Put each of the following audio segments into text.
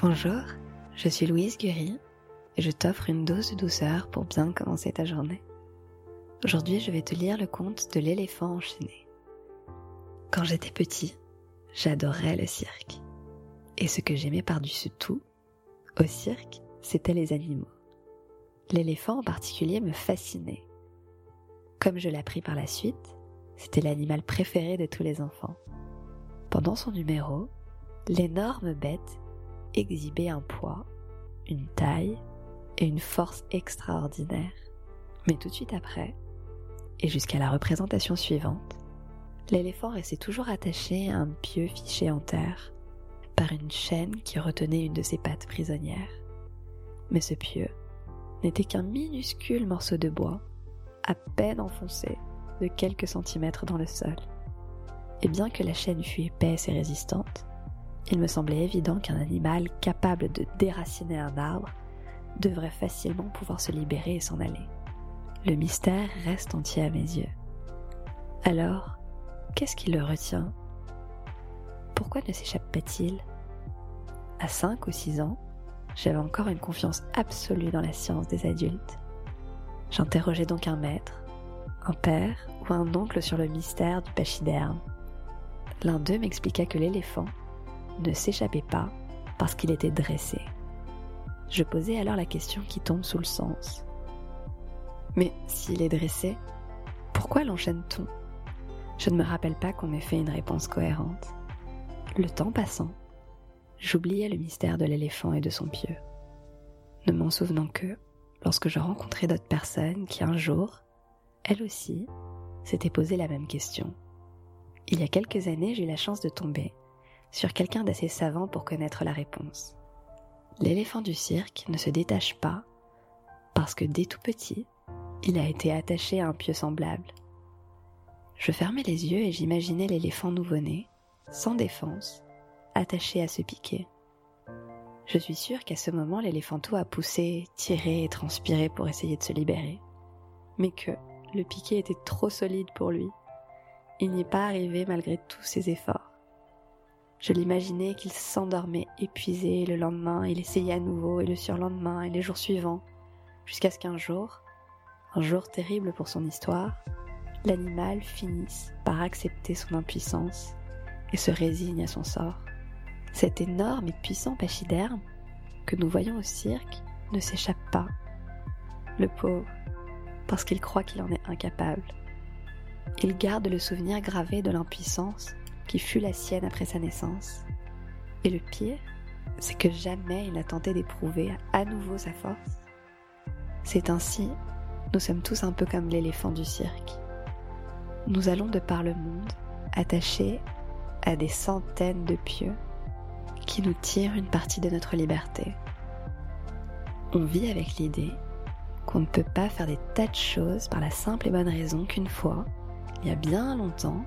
Bonjour, je suis Louise Guéry et je t'offre une dose de douceur pour bien commencer ta journée. Aujourd'hui, je vais te lire le conte de l'éléphant enchaîné. Quand j'étais petit, j'adorais le cirque. Et ce que j'aimais par-dessus tout, au cirque, c'était les animaux. L'éléphant en particulier me fascinait. Comme je l'ai appris par la suite, c'était l'animal préféré de tous les enfants. Pendant son numéro, l'énorme bête exhiber un poids, une taille et une force extraordinaires. Mais tout de suite après, et jusqu'à la représentation suivante, l'éléphant restait toujours attaché à un pieu fiché en terre par une chaîne qui retenait une de ses pattes prisonnières. Mais ce pieu n'était qu'un minuscule morceau de bois, à peine enfoncé de quelques centimètres dans le sol. Et bien que la chaîne fût épaisse et résistante, il me semblait évident qu'un animal capable de déraciner un arbre devrait facilement pouvoir se libérer et s'en aller. Le mystère reste entier à mes yeux. Alors, qu'est-ce qui le retient? Pourquoi ne s'échappe pas-il À 5 ou 6 ans, j'avais encore une confiance absolue dans la science des adultes. J'interrogeais donc un maître, un père ou un oncle sur le mystère du pachyderme. L'un d'eux m'expliqua que l'éléphant ne s'échappait pas parce qu'il était dressé. Je posais alors la question qui tombe sous le sens. Mais s'il est dressé, pourquoi l'enchaîne-t-on? Je ne me rappelle pas qu'on ait fait une réponse cohérente. Le temps passant, j'oubliais le mystère de l'éléphant et de son pieu, ne m'en souvenant que lorsque je rencontrais d'autres personnes qui un jour, elles aussi, s'étaient posé la même question. Il y a quelques années, j'ai eu la chance de tomber sur quelqu'un d'assez savant pour connaître la réponse. L'éléphant du cirque ne se détache pas parce que dès tout petit, il a été attaché à un pieu semblable. Je fermais les yeux et j'imaginais l'éléphant nouveau-né, sans défense, attaché à ce piquet. Je suis sûre qu'à ce moment, l'éléphanto a poussé, tiré et transpiré pour essayer de se libérer, mais que le piquet était trop solide pour lui. Il n'y est pas arrivé malgré tous ses efforts. Je l'imaginais qu'il s'endormait épuisé le lendemain, il essayait à nouveau et le surlendemain et les jours suivants, jusqu'à ce qu'un jour, un jour terrible pour son histoire, l'animal finisse par accepter son impuissance et se résigne à son sort. Cet énorme et puissant pachyderme que nous voyons au cirque ne s'échappe pas. Le pauvre, parce qu'il croit qu'il en est incapable. Il garde le souvenir gravé de l'impuissance qui fut la sienne après sa naissance. Et le pire, c'est que jamais il n'a tenté d'éprouver à nouveau sa force. C'est ainsi, nous sommes tous un peu comme l'éléphant du cirque. Nous allons de par le monde, attachés à des centaines de pieux qui nous tirent une partie de notre liberté. On vit avec l'idée qu'on ne peut pas faire des tas de choses par la simple et bonne raison qu'une fois, il y a bien longtemps,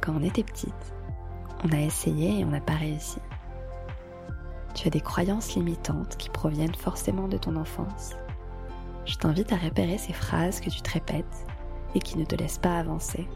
quand on était petite, on a essayé et on n'a pas réussi. Tu as des croyances limitantes qui proviennent forcément de ton enfance. Je t'invite à repérer ces phrases que tu te répètes et qui ne te laissent pas avancer.